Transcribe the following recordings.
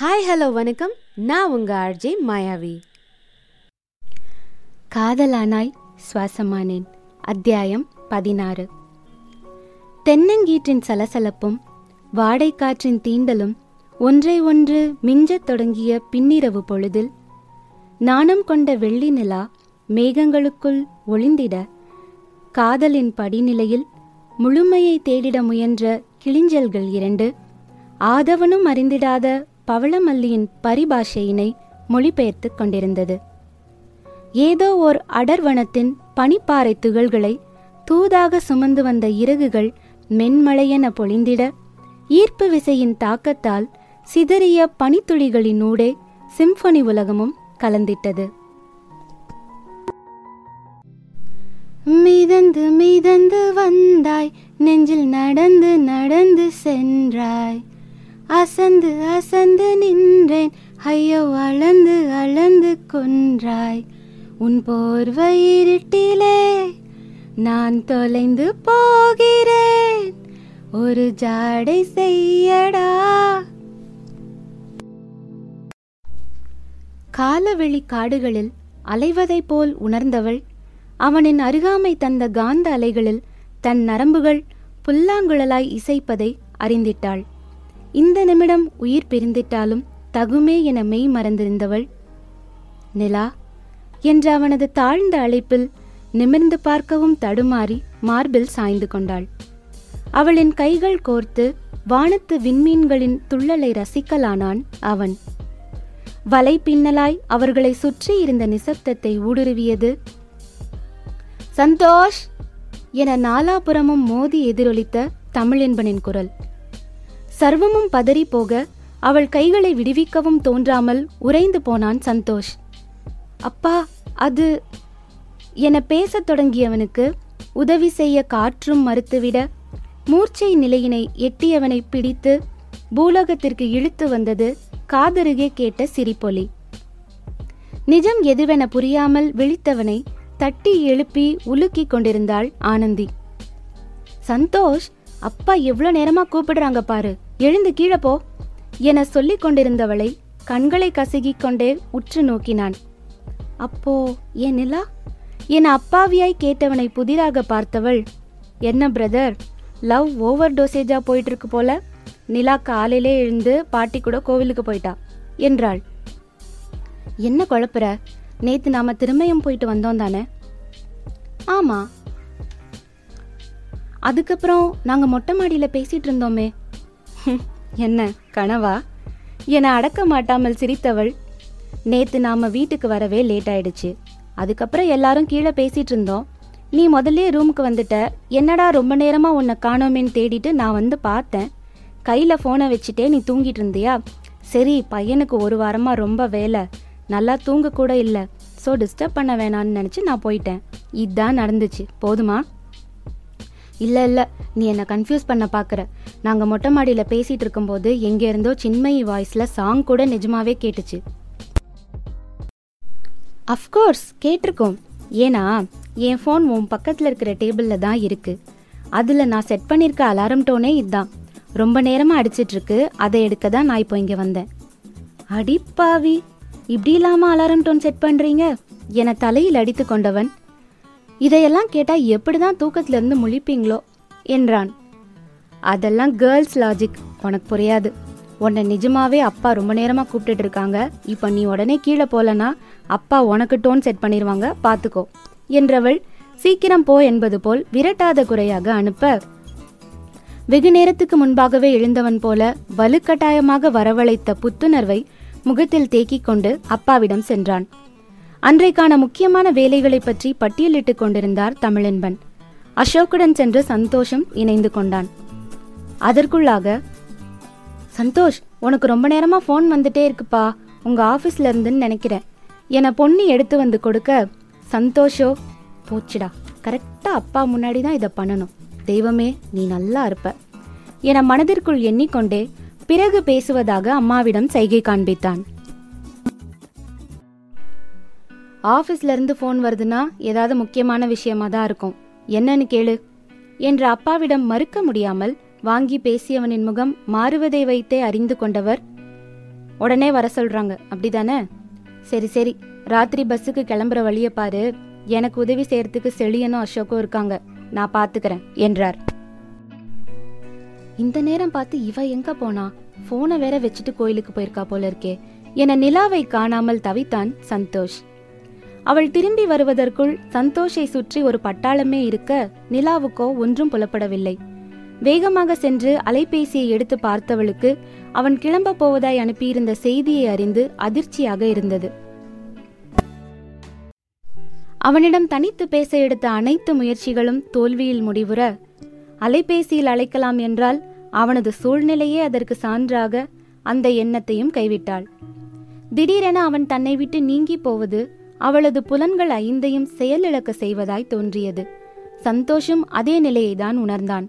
Hi hello வணக்கம். நான் உங்க ஆர்ஜே மாயாவி. காதலானாய் சுவாசமானேன். அத்தியாயம் பதினாறு. தென்னங்கீற்றின் சலசலப்பும் வாடைக்காற்றின் தீண்டலும் ஒன்றை ஒன்று மிஞ்சத் தொடங்கிய பின்னிரவு பொழுதில் நாணம் கொண்ட வெள்ளி நிலா மேகங்களுக்குள் ஒளிந்திட காதலின் படிநிலையில் முழுமையை தேடிட முயன்ற கிளிஞ்சல்கள் இரண்டு ஆதவனும் அறிந்திடாத பவளமல்லியின் பரிபாஷையினை மொழிபெயர்த்துக் கொண்டிருந்தது. ஏதோ ஓர் அடர்வனத்தின் பனிப்பாறை துகள்களை தூதாக சுமந்து வந்த இறகுகள் மென்மலையென பொழிந்திட ஈர்ப்பு விசையின் தாக்கத்தால் சிதறிய பனித்துளிகளினூடே சிம்பொனி உலகமும் கலந்திட்டது. மிதந்து மிதந்து வந்தாய் நெஞ்சில் நடந்து நடந்து சென்றாய். அசந்து அசந்து நின்றேன். ஐயோ அளந்து அளந்து கொன்றாய். உன் போர்வை இருட்டிலே நான் தொலைந்து போகிறேன். ஒரு ஜாடை செய்யடா. காலவெளி காடுகளில் அலைவதைப் போல் உணர்ந்தவள் அவனின் அருகாமை தந்த காந்த அலைகளில் தன் நரம்புகள் புல்லாங்குழலாய் இசைப்பதை அறிந்திட்டாள். இந்த நிமிடம் உயிர் பிரிந்திட்டாலும் தகுமே என மெய் மறந்திருந்தவள். நிலா என்ற அவனது தாழ்ந்த அழைப்பில் நிமிர்ந்து பார்க்கவும் தடுமாறி மார்பில் சாய்ந்து கொண்டாள். அவளின் கைகள் கோர்த்து வானத்து விண்மீன்களின் துள்ளலை ரசிக்கலானான் அவன். வலை பின்னலாய் அவர்களை சுற்றி இருந்த நிசப்தத்தை ஊடுருவியது. சந்தோஷ்! என நாலாபுறமும் மோதி எதிரொலித்த தமிழென்பனின் குரல். சர்வமும் பதறி போக அவள் கைகளை விடுவிக்கவும் தோன்றாமல் உறைந்து போனான் சந்தோஷ். அப்பா அது என பேசத் தொடங்கியவனுக்கு உதவி செய்ய காற்றும் மறுத்துவிட மூர்ச்சை நிலையினை எட்டியவனை பிடித்து பூலோகத்திற்கு இழுத்து வந்தது காதருகே கேட்ட சிரிப்பொலி. நிஜம் எதுவென புரியாமல் விழித்தவனை தட்டி எழுப்பி உலுக்கிக் கொண்டிருந்தாள் ஆனந்தி. சந்தோஷ் அப்பா எவ்வளோ நேரமா கூப்பிடுறாங்க பாரு. எழுந்து கீழே போ என சொல்லிக் கொண்டிருந்தவளை கண்களை கசகிக் கொண்டே உற்று நோக்கினான். அப்போ ஏன் நிலா? என் அப்பாவியாய் கேட்டவனை புதிராக பார்த்தவள். என்ன பிரதர் லவ் ஓவர் டோசேஜா போயிட்டு இருக்கு போல? நிலா காலையிலே எழுந்து பாட்டி கூட கோவிலுக்கு போயிட்டா என்றாள். என்ன குழப்புற? நேத்து நாம திருமயம் போயிட்டு வந்தோம் தானே? ஆமா. அதுக்கப்புறம் நாங்க மொட்டை மாடியில பேசிட்டு இருந்தோமே என்ன கனவா? என அடக்க மாட்டாமல் சிரித்தவள். நேத்து நாம வீட்டுக்கு வரவே லேட் ஆயிடுச்சு. அதுக்கப்புறம் எல்லாரும் கீழே பேசிட்டு இருந்தோம். நீ முதல்ல ரூமுக்கு வந்துட்ட. என்னடா ரொம்ப நேரமா உன்னை காணோமேன்னு தேடிட்டு நான் வந்து பார்த்தேன். கையில போனை வச்சுட்டே நீ தூங்கிட்டு இருந்தியா? சரி பையனுக்கு ஒரு வாரமா ரொம்ப வேலை. நல்லா தூங்க கூட இல்லை. ஸோ டிஸ்டர்ப் பண்ண வேணான்னு நினச்சி நான் போயிட்டேன். இதுதான் நடந்துச்சு. போதுமா? இல்லை இல்லை. நீ என்னை கன்ஃபியூஸ் பண்ண பார்க்குற நாங்கள் மொட்டை மாடியில் பேசிகிட்டு இருக்கும்போது எங்கே இருந்தோ சின்மயி வாய்ஸில் சாங் கூட நிஜமாவே கேட்டுச்சு. அஃப்கோர்ஸ் கேட்டிருக்கோம். ஏன்னா என் ஃபோன் உன் பக்கத்தில் இருக்கிற டேபிளில் தான் இருக்குது அதில் நான் செட் பண்ணியிருக்க அலாரம் டோனே இதுதான் ரொம்ப நேரமாக அடிச்சிட்ருக்கு அதை எடுக்க தான் நான் இப்போ இங்கே வந்தேன். அடிப்பாவி இப்படி இல்லாமல் அலாரம் டோன் செட் பண்ணுறீங்க என தலையில் அடித்து கொண்டவன். இதையெல்லாம் கேட்டால் எப்படி தான் தூக்கத்திலிருந்து முழிப்பீங்களோ? என்றான். அதெல்லாம் கேர்ள்ஸ் லாஜிக் உனக்கு புரியாது. உன்னை நிஜமாவே அப்பா ரொம்ப நேரமாக கூப்பிட்டுட்டு இருக்காங்க. இப்போ நீ உடனே கீழே போலனா அப்பா உனக்கு டோன் செட் பண்ணிடுவாங்க பார்த்துக்கோ என்றவள் சீக்கிரம் போ என்பது போல் விரட்டாத குறையாக அனுப்ப வெகு நேரத்துக்கு முன்பாகவே எழுந்தவன் போல வலுக்கட்டாயமாக வரவழைத்த புத்துணர்வை முகத்தில் தேக்கிக் கொண்டு அப்பாவிடம் சென்றான். அன்றைக்கான முக்கியமான வேலைகளை பற்றி பட்டியலிட்டுக் கொண்டிருந்தார் தமிழன்பன். அசோக்குடன் சென்று சந்தோஷம் இணைந்து கொண்டான். அதற்குள்ளாக சந்தோஷ் உனக்கு ரொம்ப நேரமா ஃபோன் வந்துட்டே இருக்குப்பா. உங்க ஆபீஸ்ல இருந்துன்னு நினைக்கிறேன். என பொன்னி எடுத்து வந்து கொடுக்க சந்தோஷோ? போச்சுடா. கரெக்டா அப்பா முன்னாடி தான் இதை பண்ணணும். தெய்வமே நீ நல்லா இருப்ப. என மனதிற்குள் எண்ணிக்கொண்டே பிறகு பேசுவதாக அம்மாவிடம் சைகை காண்பித்தான். ஆஃபீஸ்ல இருந்து ஃபோன் வருதுன்னா ஏதாவது முக்கியமான விஷயமா தான் இருக்கும். என்னன்னு கேளு. என்ற அப்பாவிடம் மறுக்க முடியாமல் வாங்கி பேசியவனின் முகம் மாறுவதை வைத்தே அறிந்து கொண்டவர் உடனே வர சொல்றாங்க. அப்படிதானே? சரி சரி. ராத்திரி பஸ்ஸுக்கு கிளம்புற வழியை பாரு. எனக்கு உதவி செய்யறதுக்கு செழியனும் அசோக்கும் இருக்காங்க. நான் பாத்துக்கிறேன் என்றார். இந்த நேரம் பார்த்து இவ எங்க போனா? போனை வேற வச்சுட்டு கோயிலுக்கு போயிருக்கா போல இருக்கே. என நிலாவை காணாமல் தவித்தான் சந்தோஷ். அவள் திரும்பி வருவதற்குள் சந்தோஷை சுற்றி ஒரு பட்டாளமே இருக்க நிலாவுக்கோ ஒன்றும் புலப்படவில்லை. வேகமாக சென்று அலைபேசியை எடுத்து பார்த்தவளுக்கு அவன் கிளம்ப போவதாய் அனுப்பியிருந்த செய்தியை அறிந்து அதிர்ச்சியாக இருந்தது. அவனிடம் தனித்து பேச எடுத்த அனைத்து முயற்சிகளும் தோல்வியில் முடிவுற அலைபேசியில் அழைக்கலாம் என்றால் அவனது சூழ்நிலையே அதற்கு சான்றாக அந்த எண்ணத்தையும் கைவிட்டாள். திடீரென அவன் தன்னை விட்டு நீங்கி போவது அவளது புலன்கள் ஐந்தையும் செயலிழக்க செய்வதாய் தோன்றியது. சந்தோஷம் அதே நிலையைதான் உணர்ந்தான்.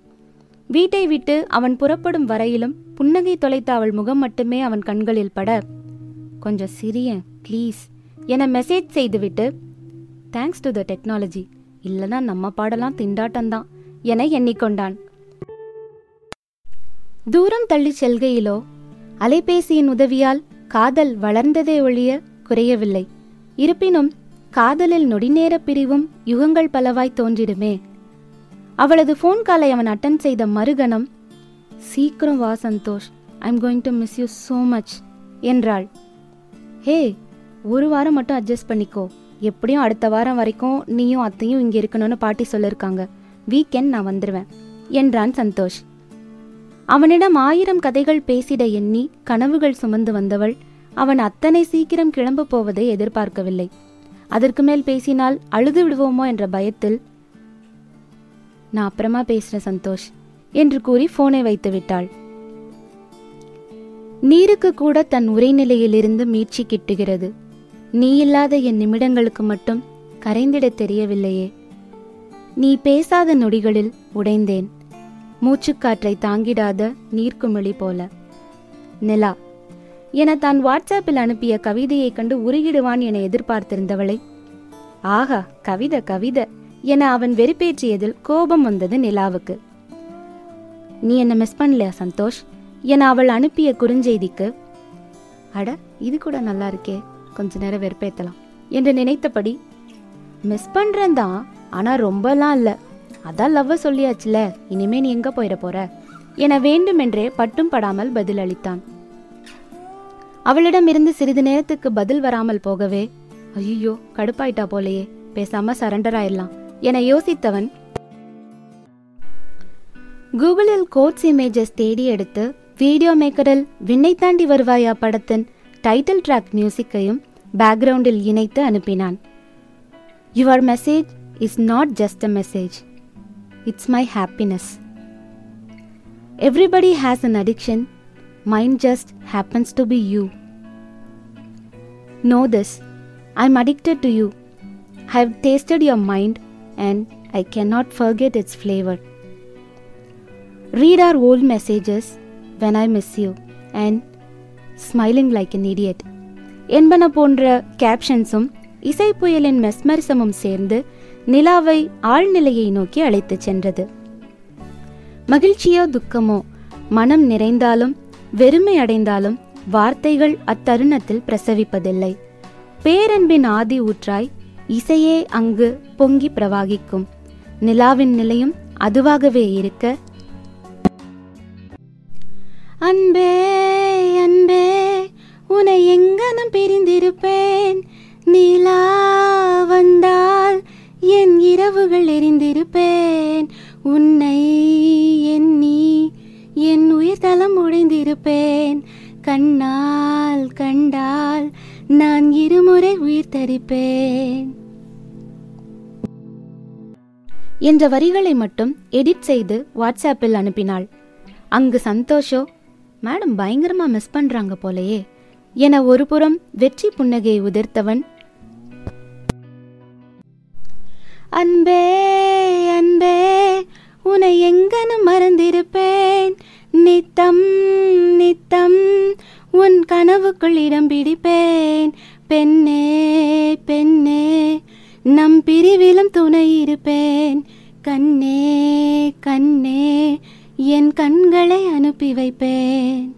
வீட்டை விட்டு அவன் புறப்படும் வரையிலும் புன்னகை தொலைத்த அவள் முகம் மட்டுமே அவன் கண்களில் பட கொஞ்சம் சிரியன் ப்ளீஸ் என மெசேஜ் செய்துவிட்டு தேங்க்ஸ் டு த டெக்னாலஜி இல்லனா நம்ம பாடலாம் திண்டாட்டம்தான் என எண்ணிக்கொண்டான். தூரம் தள்ளி செல்கையிலோ அலைபேசியின் உதவியால் காதல் வளர்ந்ததே ஒழிய குறையவில்லை. இருப்பினும் காதலில் நொடிநேர பிரிவும் யுகங்கள் பலவாய் தோன்றிடுமே. அவளது ஃபோன் காலை அவன் அட்டன் செய்த மறுகணம் சீக்கிரம் வா Santhosh. I'm going to miss you so much என்றாள். ஹே ஒரு வாரம் மட்டும் அட்ஜஸ்ட் பண்ணிக்கோ. எப்படியும் அடுத்த வாரம் வரைக்கும் நீயும் அத்தையும் இங்கே இருக்கணும்னு பாட்டி சொல்லியிருக்காங்க வீக்கெண்ட் நான் வந்துடுவேன் என்றான் சந்தோஷ். அவனிடம் ஆயிரம் கதைகள் பேசிட எண்ணி கனவுகள் சுமந்து வந்தவள் அவன் அத்தனை சீக்கிரம் கிளம்ப போவதை எதிர்பார்க்கவில்லை. அதற்கு மேல் பேசினால் அழுது விடுவோமோ? என்ற பயத்தில் நான் அப்புறமா பேசுறேன் சந்தோஷ் என்று கூறி போனை வைத்து விட்டாள். நீருக்கு கூட தன் உரைநிலையிலிருந்து மீட்சி கிட்டுகிறது. நீ இல்லாத என் நிமிடங்களுக்கு மட்டும் கரைந்திடத் தெரியவில்லையே. நீ பேசாத நொடிகளில் உடைந்தேன். மூச்சுக்காற்றை தாங்கிடாத நீர்க்குமிழி போல. நிலா என தான் வாட்ஸ்அப்பில் அனுப்பிய கவிதையைக் கண்டு உருகிடுவான் என எதிர்பார்த்திருந்தவளை. ஆஹா கவிதை கவிதை என அவன் வெறுப்பேற்றியதில் கோபம் வந்தது நிலாவுக்கு. நீ என்ன மிஸ் பண்ணலையா சந்தோஷ்? என அவள் அனுப்பிய குறுஞ்செய்திக்கு அட இது கூட நல்லா இருக்கே கொஞ்ச நேரம் வெறுப்பேத்தலாம் என்று நினைத்தபடி மிஸ் பண்றேன் தான் ஆனா ரொம்பலாம் இல்ல. அதான் லவ்வை சொல்லியாச்சுல இனிமே நீ எங்க போயிட போற? என வேண்டுமென்றே பட்டும் படாமல் பதில் அளித்தான் அவளிடமிருந்து சிறிது நேரத்துக்கு பதில் வராமல் போகவே ஐயோ கடுப்பாயிட்டா போலையே பேசாம சரண்டர் ஆயிடலாம் என யோசித்தவன் கூகுளில் கோட்ஸ் இமேஜஸ் தேடி எடுத்து வீடியோ மேக்கரில் விண்ணை தாண்டி வருவாயா? படத்தின் டைட்டில் ட்ராக் மியூசிக்கையும் பேக்ரவுண்டில் இணைத்து அனுப்பினான். Your message is not just a message it's my happiness everybody has an addiction mind just happens to be you Know this I'm addicted to you. I've tasted your mind and I cannot forget its flavor. Read our old messages when I miss you and smiling like an idiot. என்பன போன்ற கேப்ஷன்ஸும் இசை புயலின் மெஸ்மரிசமும் சேர்ந்து நிலாவை ஆழ்நிலையை நோக்கி அழைத்துச் சென்றது மகிழ்ச்சியோ துக்கமோ மனம் நிறைந்தாலும் வெறுமை அடைந்தாலும் வார்த்தைகள் அத்தருணத்தில் பிரசவிப்பதில்லை. பேரன்பின் ஆதி ஊற்றாய் இசையே அங்கு பொங்கி பிரவாகிக்கும். நிலாவின் நிலையும் அதுவாகவே இருக்க. அன்பே அன்பே உன்னை எங்கனம் பிரிந்திருப்பேன். நிலா வந்தால் என் இரவுகள் எரிந்திருப்பேன். உன்னை தளம் உடைந்திருப்பேன் கண்ணால் கண்டால் நான் இருமுறை உயிர் தரிப்பேன். என்ற வரிகளை மட்டும் எடிட் செய்து வாட்ஸ்அப்பில் அனுப்பினாள். அங்கு சந்தோஷோ மேடம் பயங்கரமா மிஸ் பண்றாங்க போலயே. என ஒருபுறம் வெற்றி புன்னகையை உதிர்த்தவன் அன்பே அன்பே உன்னை எங்கனும் மறந்திருப்பேன். நித்தம் நித்தம் உன் கனவுக்குள் இடம் பிடிப்பேன். பெண்ணே பெண்ணே நம் பிரிவிலும் துணை இருப்பேன். கண்ணே கண்ணே என் கண்களை அனுப்பி வைப்பேன்.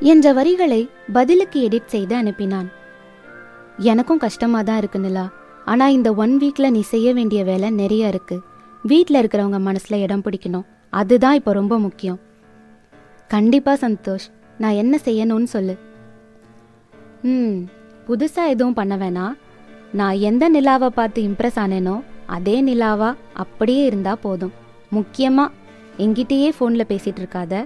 என்ற வரிகளை பதிலுக்கு எடிட் செய்து அனுப்பினான். எனக்கும் கஷ்டமா தான் இருக்கு நிலா. ஆனா இந்த ஒன் வீக்ல நீ செய்ய வேண்டிய வேலை நிறைய இருக்கு. வீட்டில் இருக்கிறவங்க மனசில் இடம் பிடிக்கணும். அதுதான் இப்போ ரொம்ப முக்கியம். கண்டிப்பாக சந்தோஷ் நான் என்ன செய்யணும்னு சொல்லு. ம் புதுசாக எதுவும் பண்ண வேணாம் நான் எந்த நிலாவை பார்த்து இம்ப்ரெஸ் ஆனேனோ அதே நிலாவா அப்படியே இருந்தால் போதும். முக்கியமாக எங்கிட்டயே ஃபோனில் பேசிகிட்டு இருக்காத.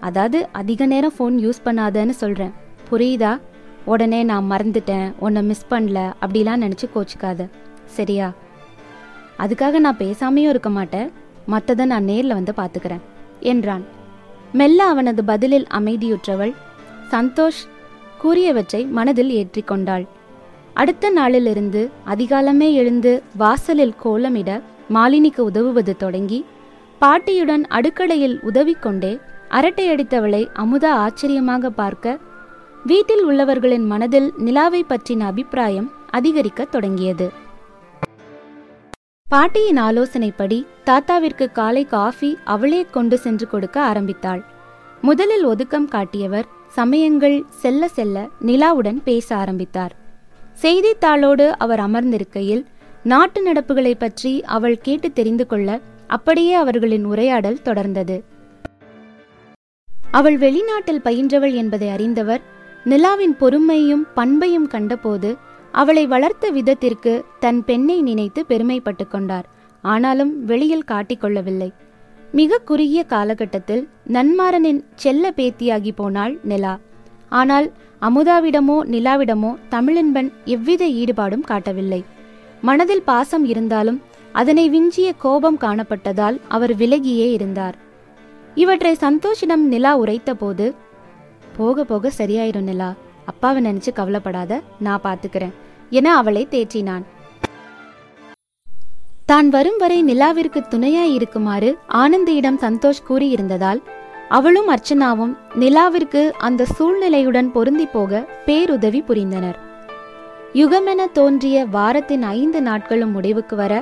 அதாவது அதிக நேரம் ஃபோன் யூஸ் பண்ணாதன்னு சொல்கிறேன் புரியுதா? உடனே நான் மறந்துட்டேன் உன்னை மிஸ் பண்ணல அப்படிலாம் நினச்சி கோச்சிக்காத. சரியா? அதுக்காக நான் பேசாமையும் இருக்க மாட்டேன். மற்றதை நான் நேரில் வந்து பார்த்துக்கிறேன் என்றான். மெல்ல அவனது பதிலில் அமைதியுற்றவள் சந்தோஷ் கூறியவற்றை மனதில் ஏற்றிக்கொண்டாள் அடுத்த நாளிலிருந்து அதிகாலமே எழுந்து வாசலில் கோலமிட மாலினிக்கு உதவுவது தொடங்கி பாட்டியுடன் அடுக்கடையில் உதவிக்கொண்டே அரட்டை அடித்தவளை அமுதா ஆச்சரியமாக பார்க்க வீட்டில் உள்ளவர்களின் மனதில் நிலாவை பற்றின அபிப்பிராயம் அதிகரிக்கத் தொடங்கியது. பாட்டியின் ஆலோசனைப்படி தாத்தாவிற்கு காலை காஃபி அவளே கொண்டு சென்று கொடுக்க ஆரம்பித்தாள். முதலில் ஒதுக்கம் காட்டியவர் சமயங்கள் செல்ல செல்ல நிலாவுடன் பேச ஆரம்பித்தார். செய்தித்தாளோடு அவர் அமர்ந்திருக்கையில் நாட்டு நடப்புகளை பற்றி அவள் கேட்டு தெரிந்து கொள்ள அப்படியே அவர்களின் உரையாடல் தொடர்ந்தது. அவள் வெளிநாட்டில் பயின்றவள் என்பதை அறிந்தவர் நிலாவின் பொறுமையும் பண்பையும் கண்டபோது அவளை வளர்த்த விதத்திற்கு தன் பெண்ணை நினைத்து பெருமைப்பட்டு கொண்டார். ஆனாலும் வெளியில் காட்டிக்கொள்ளவில்லை. மிக குறுகிய காலகட்டத்தில் நன்மாரனின் செல்ல பேத்தியாகி போனாள் நிலா. ஆனால் அமுதாவிடமோ நிலாவிடமோ தமிழன்பன் எவ்வித ஈடுபாடும் காட்டவில்லை. மனதில் பாசம் இருந்தாலும் அதனை விஞ்சிய கோபம் காணப்பட்டதால் அவர் விலகியே இருந்தார். இவற்றை சந்தோஷிடம் நிலா உரைத்தபோது போக போக சரியாயிரும் நிலா. அப்பாவை நினைச்சு கவலைப்படாத நான் பாத்துக்கிறேன் என அவளை தேற்றினான். தான் வரும் வரை நிலாவிற்கு துணையாய் இருக்குமாறு ஆனந்தியிடம் சந்தோஷ் கூறியிருந்ததால் அவளும் அர்ச்சனாவும் நிலாவிற்கு அந்த சூழ்நிலையுடன் பொருந்தி போக பேருதவி புரிந்தனர். யுகமென தோன்றிய வாரத்தின் ஐந்து நாட்களும் முடிவுக்கு வர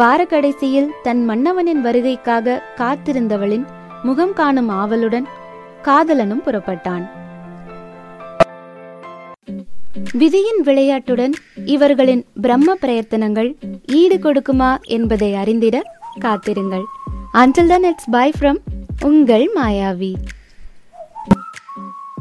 வார கடைசியில் தன் மன்னவனின் வருகைக்காக காத்திருந்தவளின் முகம் காணும் ஆவலுடன் காதலனும் புறப்பட்டான். விதியின் விளையாட்டுடன் இவர்களின் பிரம்ம பிரயத்தனங்கள் ஈடு கொடுக்குமா என்பதை அறிந்திட காத்திருங்கள். Until then it's bye from உங்கள் மாயாவி.